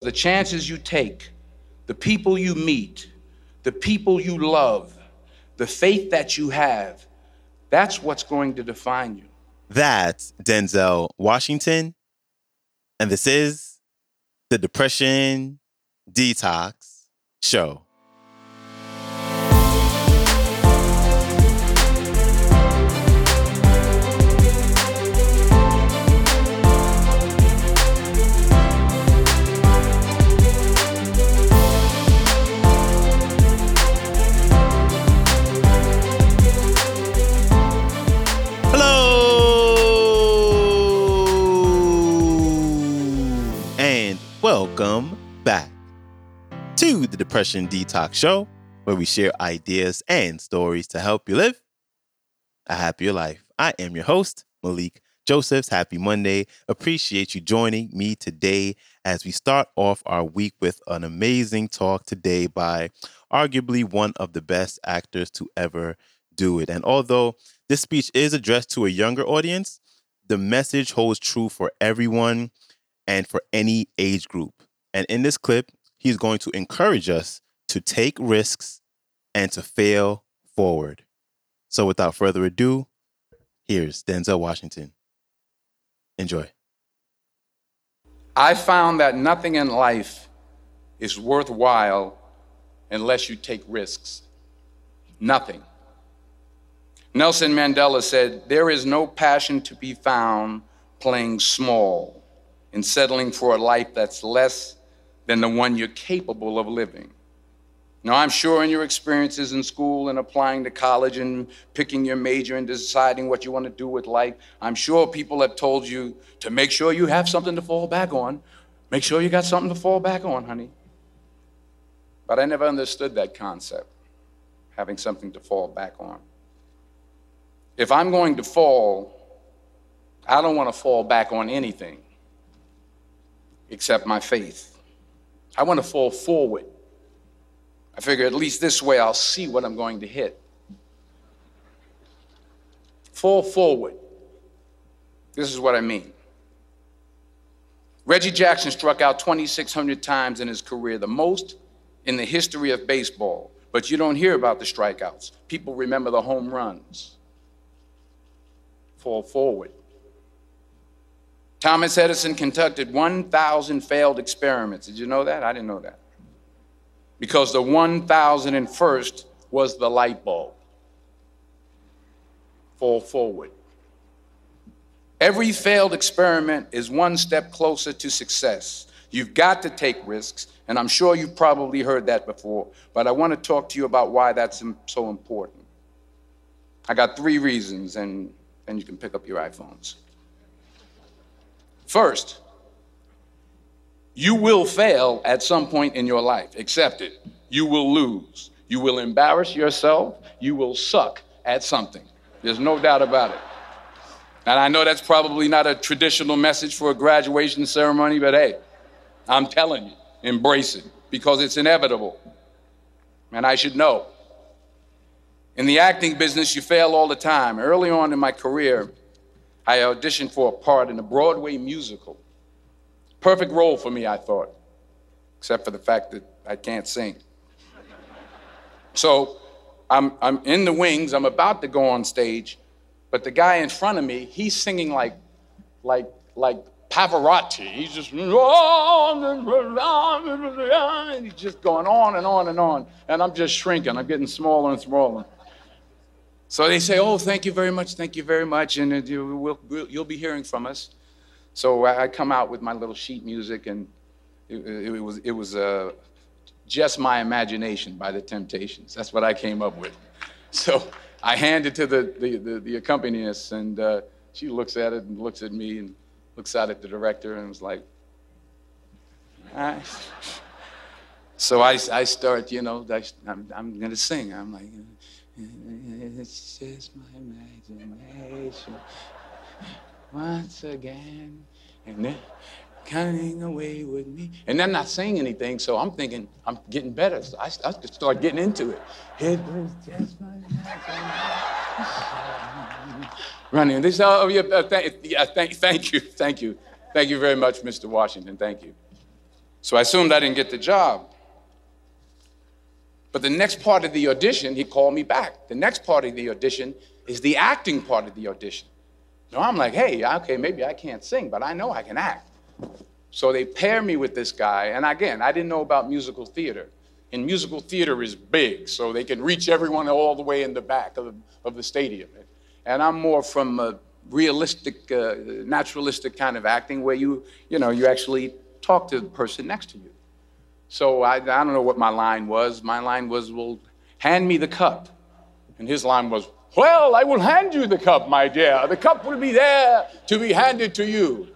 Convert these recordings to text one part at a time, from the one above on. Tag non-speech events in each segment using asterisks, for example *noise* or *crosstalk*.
The chances you take, the people you meet, the people you love, the faith that you have, that's what's going to define you. That's Denzel Washington. And this is the Depression Detox Show. Depression Detox Show, where we share ideas and stories to help you live a happier life. I am your host, Malik Josephs. Happy Monday. Appreciate you joining me today as we start off our week with an amazing talk today by arguably one of the best actors to ever do it. And although this speech is addressed to a younger audience, the message holds true for everyone and for any age group. And in this clip, he's going to encourage us to take risks and to fail forward. So without further ado, here's Denzel Washington. Enjoy. I found that nothing in life is worthwhile unless you take risks. Nothing. Nelson Mandela said, There is no passion to be found playing small and settling for a life that's less than the one you're capable of living. Now, I'm sure in your experiences in school and applying to college and picking your major and deciding what you want to do with life, I'm sure people have told you to make sure you have something to fall back on. Make sure you got something to fall back on, honey. But I never understood that concept, having something to fall back on. If I'm going to fall, I don't want to fall back on anything except my faith. I want to fall forward. I figure at least this way I'll see what I'm going to hit. Fall forward. This is what I mean. Reggie Jackson struck out 2,600 times in his career, the most in the history of baseball. But you don't hear about the strikeouts. People remember the home runs. Fall forward. Thomas Edison conducted 1,000 failed experiments. Did you know that? I didn't know that. Because the 1,001st was the light bulb. Fall forward. Every failed experiment is one step closer to success. You've got to take risks, and I'm sure you've probably heard that before, but I want to talk to you about why that's so important. I got three reasons, and then you can pick up your iPhones. First, you will fail at some point in your life. Accept it. You will lose. You will embarrass yourself. You will suck at something. There's no doubt about it. And I know that's probably not a traditional message for a graduation ceremony, but hey, I'm telling you, embrace it because it's inevitable. And I should know. In the acting business, you fail all the time. Early on in my career, I auditioned for a part in a Broadway musical. Perfect role for me, I thought, except for the fact that I can't sing. So I'm, I'm in the wings, I'm about to go on stage, but the guy in front of me, he's singing like, like, like Pavarotti. He's just, he's just going on and on and on. And I'm just shrinking, I'm getting smaller and smaller. So they say, "Oh, thank you very much, thank you very much, and you will, you'll be hearing from us." So I come out with my little sheet music, and it, it was it was uh, just my imagination by the Temptations. That's what I came up with. *laughs* So I hand it to the the, the, the accompanist, and uh, she looks at it and looks at me and looks out at the director and was like. *laughs* So I, I start, you know, I, am I'm going to sing. I'm like, it's just my imagination. Once again, and then coming away with me. And I'm not saying anything, so I'm thinking I'm getting better. So I, I start getting into it. It was just my imagination. Running. This, oh, yeah, uh, th- yeah, thank, thank you, thank you. Thank you very much, Mr. Washington. Thank you. So I assumed I didn't get the job. But the next part of the audition, he called me back. The next part of the audition is the acting part of the audition. So I'm like, hey, okay, maybe I can't sing, but I know I can act. So they pair me with this guy, and again, I didn't know about musical theater. And musical theater is big, so they can reach everyone all the way in the back of the, of the stadium. And I'm more from a realistic, uh, naturalistic kind of acting where you, you know, you actually talk to the person next to you. So I, I don't know what my line was. My line was, well, hand me the cup. And his line was, well, I will hand you the cup, my dear. The cup will be there to be handed to you.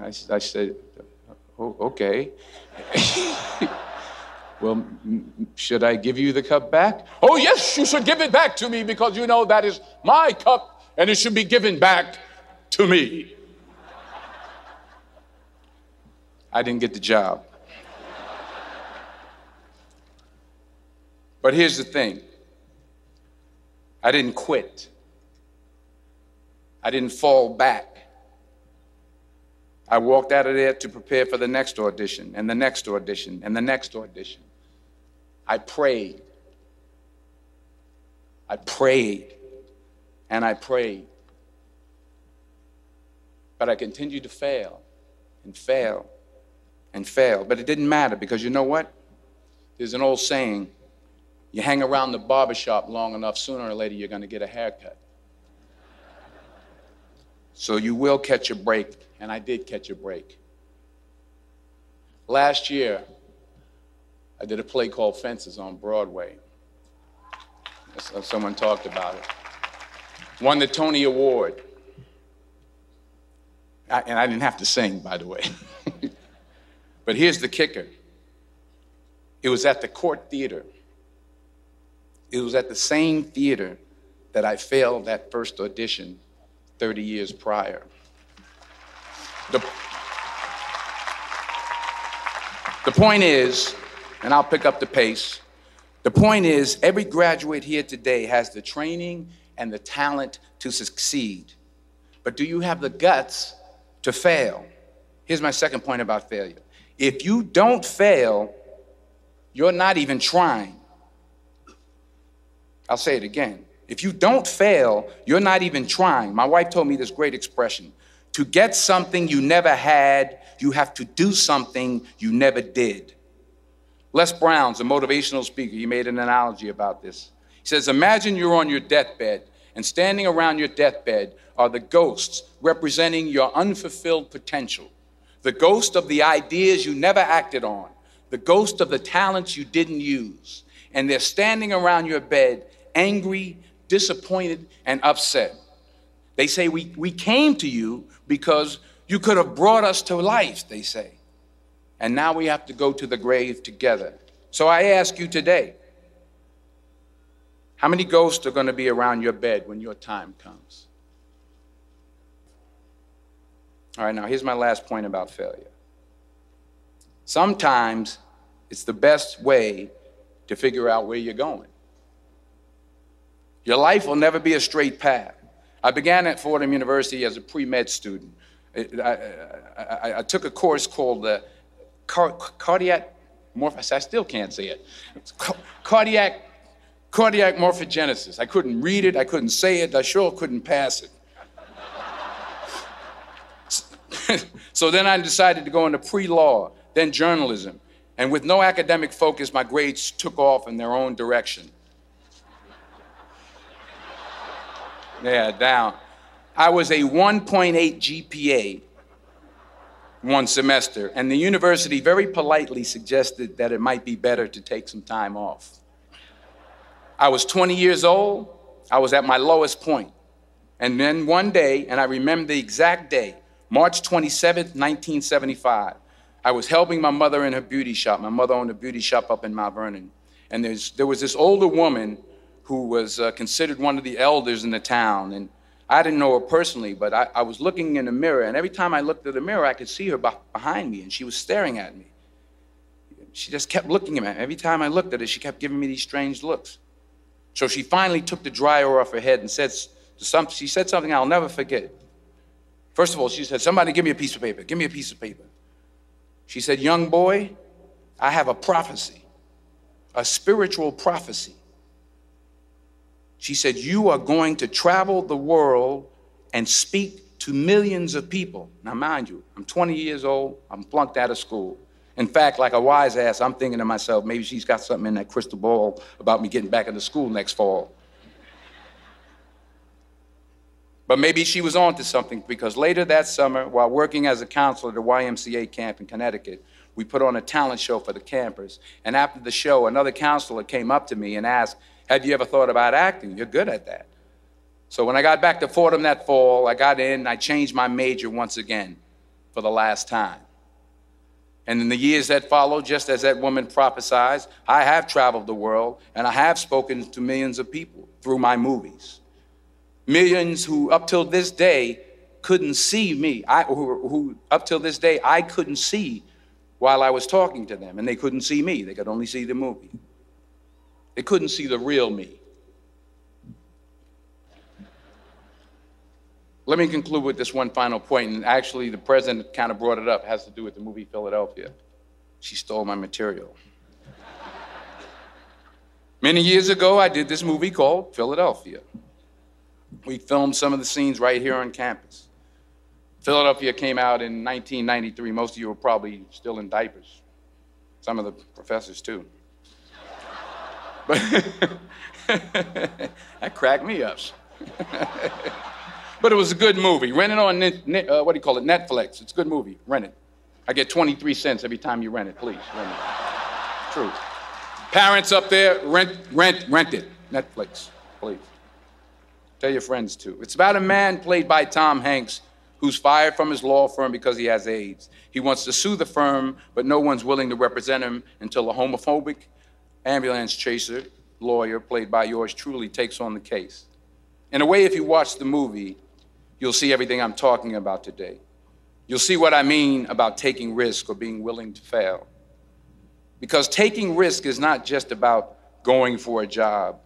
I, I said, oh, okay. *laughs* well, should I give you the cup back? Oh, yes, you should give it back to me because you know that is my cup and it should be given back to me. I didn't get the job. But here's the thing I didn't quit, I didn't fall back. I walked out of there to prepare for the next audition, and the next audition, and the next audition. I prayed. I prayed, and I prayed. But I continued to fail, and fail, and fail. But it didn't matter because you know what? There's an old saying you hang around the barbershop long enough, sooner or later you're going to get a haircut. So you will catch a break, and I did catch a break. Last year, I did a play called Fences on Broadway. Someone talked about it. Won the Tony Award. I, and I didn't have to sing, by the way. *laughs* but here's the kicker it was at the Cort Theater. It was at the same theater that I failed that first audition 30 years prior. The, the point is, and I'll pick up the pace, the point is, every graduate here today has the training and the talent to succeed. But do you have the guts to fail? Here's my second point about failure. If you don't fail, you're not even trying. I'll say it again. If you don't fail, you're not even trying. My wife told me this great expression to get something you never had, you have to do something you never did. Les Brown's a motivational speaker. He made an analogy about this. He says, Imagine you're on your deathbed, and standing around your deathbed are the ghosts representing your unfulfilled potential, the ghost of the ideas you never acted on, the ghost of the talents you didn't use. And they're standing around your bed angry, disappointed, and upset. They say, we, we came to you because you could have brought us to life, they say. And now we have to go to the grave together. So I ask you today how many ghosts are going to be around your bed when your time comes? All right, now here's my last point about failure. Sometimes it's the best way to figure out where you're going. Your life will never be a straight path. I began at Fordham University as a pre med student. I, I, I, I, took a course called the car, cardiac morph. I still can't say it. cardiac cardiac morphogenesis. I couldn't read it. I couldn't say it. I sure couldn't pass it. *laughs* so then I decided to go into pre law, then journalism. And with no academic focus, my grades took off in their own direction. Yeah, down. I was a 1.8 GPA one semester, and the university very politely suggested that it might be better to take some time off. I was 20 years old, I was at my lowest point. And then one day, and I remember the exact day, March 27th, 1975, I was helping my mother in her beauty shop. My mother owned a beauty shop up in Mount Vernon. And there was this older woman who was uh, considered one of the elders in the town. And I didn't know her personally, but I, I, was looking in the mirror, and every time I looked at the mirror, I could see her behind me, and she was staring at me. She just kept looking at me. Every time I looked at her, she kept giving me these strange looks. So she finally took the dryer off her head and said, she said something I'll never forget. First of all, she said, Somebody give me a piece of paper. Give me a piece of paper. She said, Young boy, I have a prophecy, a spiritual prophecy. She said, You are going to travel the world and speak to millions of people. Now, mind you, I'm 20 years old, I'm flunked out of school. In fact, like a wise ass, I'm thinking to myself, maybe she's got something in that crystal ball about me getting back into school next fall. But maybe she was on to something because later that summer, while working as a counselor at the YMCA camp in Connecticut, we put on a talent show for the campers. And after the show, another counselor came up to me and asked, Have you ever thought about acting? You're good at that. So when I got back to Fordham that fall, I got in, and I changed my major once again for the last time. And in the years that followed, just as that woman prophesied, I have traveled the world and I have spoken to millions of people through my movies. Millions who, up till this day, couldn't see me. I, who, who, up till this day, I couldn't see while I was talking to them, and they couldn't see me. They could only see the movie. They couldn't see the real me. Let me conclude with this one final point, and actually, the president kind of brought it up. It has to do with the movie Philadelphia. She stole my material. Many years ago, I did this movie called Philadelphia. We filmed some of the scenes right here on campus. Philadelphia came out in 1993. Most of you were probably still in diapers. Some of the professors, too. *laughs* That cracked me up. *laughs* but it was a good movie. Rent it on, uh, what do you call it, Netflix. It's a good movie. Rent it. I get 23 cents every time you rent it, please. Rent it. True. Parents up there, rent, rent, rent it. Netflix, please. Tell your friends too. It's about a man played by Tom Hanks who's fired from his law firm because he has AIDS. He wants to sue the firm, but no one's willing to represent him until a homophobic ambulance chaser lawyer, played by yours truly, takes on the case. In a way, if you watch the movie, you'll see everything I'm talking about today. You'll see what I mean about taking risk or being willing to fail. Because taking risk is not just about going for a job.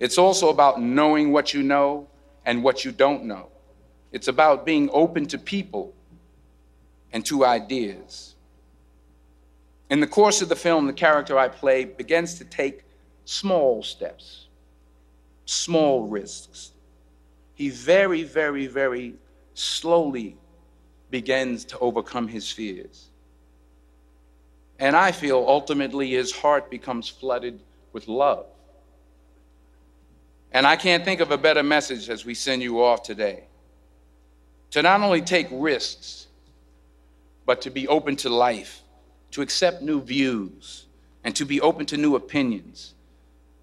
It's also about knowing what you know and what you don't know. It's about being open to people and to ideas. In the course of the film, the character I play begins to take small steps, small risks. He very, very, very slowly begins to overcome his fears. And I feel ultimately his heart becomes flooded with love. And I can't think of a better message as we send you off today to not only take risks, but to be open to life, to accept new views, and to be open to new opinions,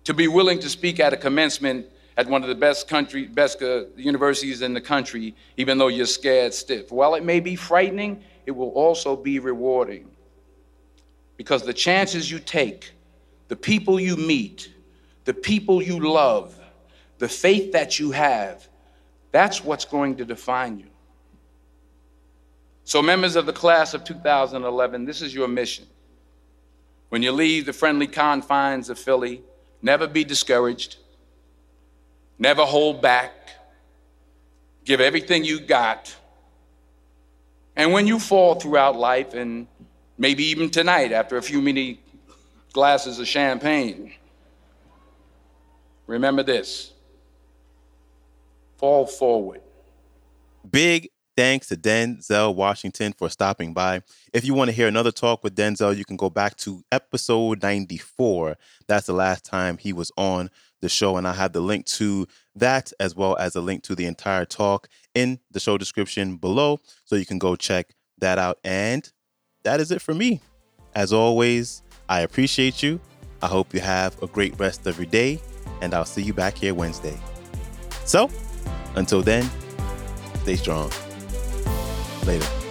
to be willing to speak at a commencement at one of the best country, best uh, universities in the country, even though you're scared stiff. While it may be frightening, it will also be rewarding. Because the chances you take, the people you meet, the people you love, the faith that you have, that's what's going to define you. So, members of the class of 2011, this is your mission. When you leave the friendly confines of Philly, never be discouraged, never hold back, give everything you got. And when you fall throughout life, and maybe even tonight after a few many glasses of champagne, remember this fall forward. Big thanks to Denzel Washington for stopping by. If you want to hear another talk with Denzel, you can go back to episode 94. That's the last time he was on the show. And I have the link to that as well as a link to the entire talk in the show description below. So you can go check that out. And that is it for me. As always, I appreciate you. I hope you have a great rest of your day. And I'll see you back here Wednesday. So, until then, stay strong. Later.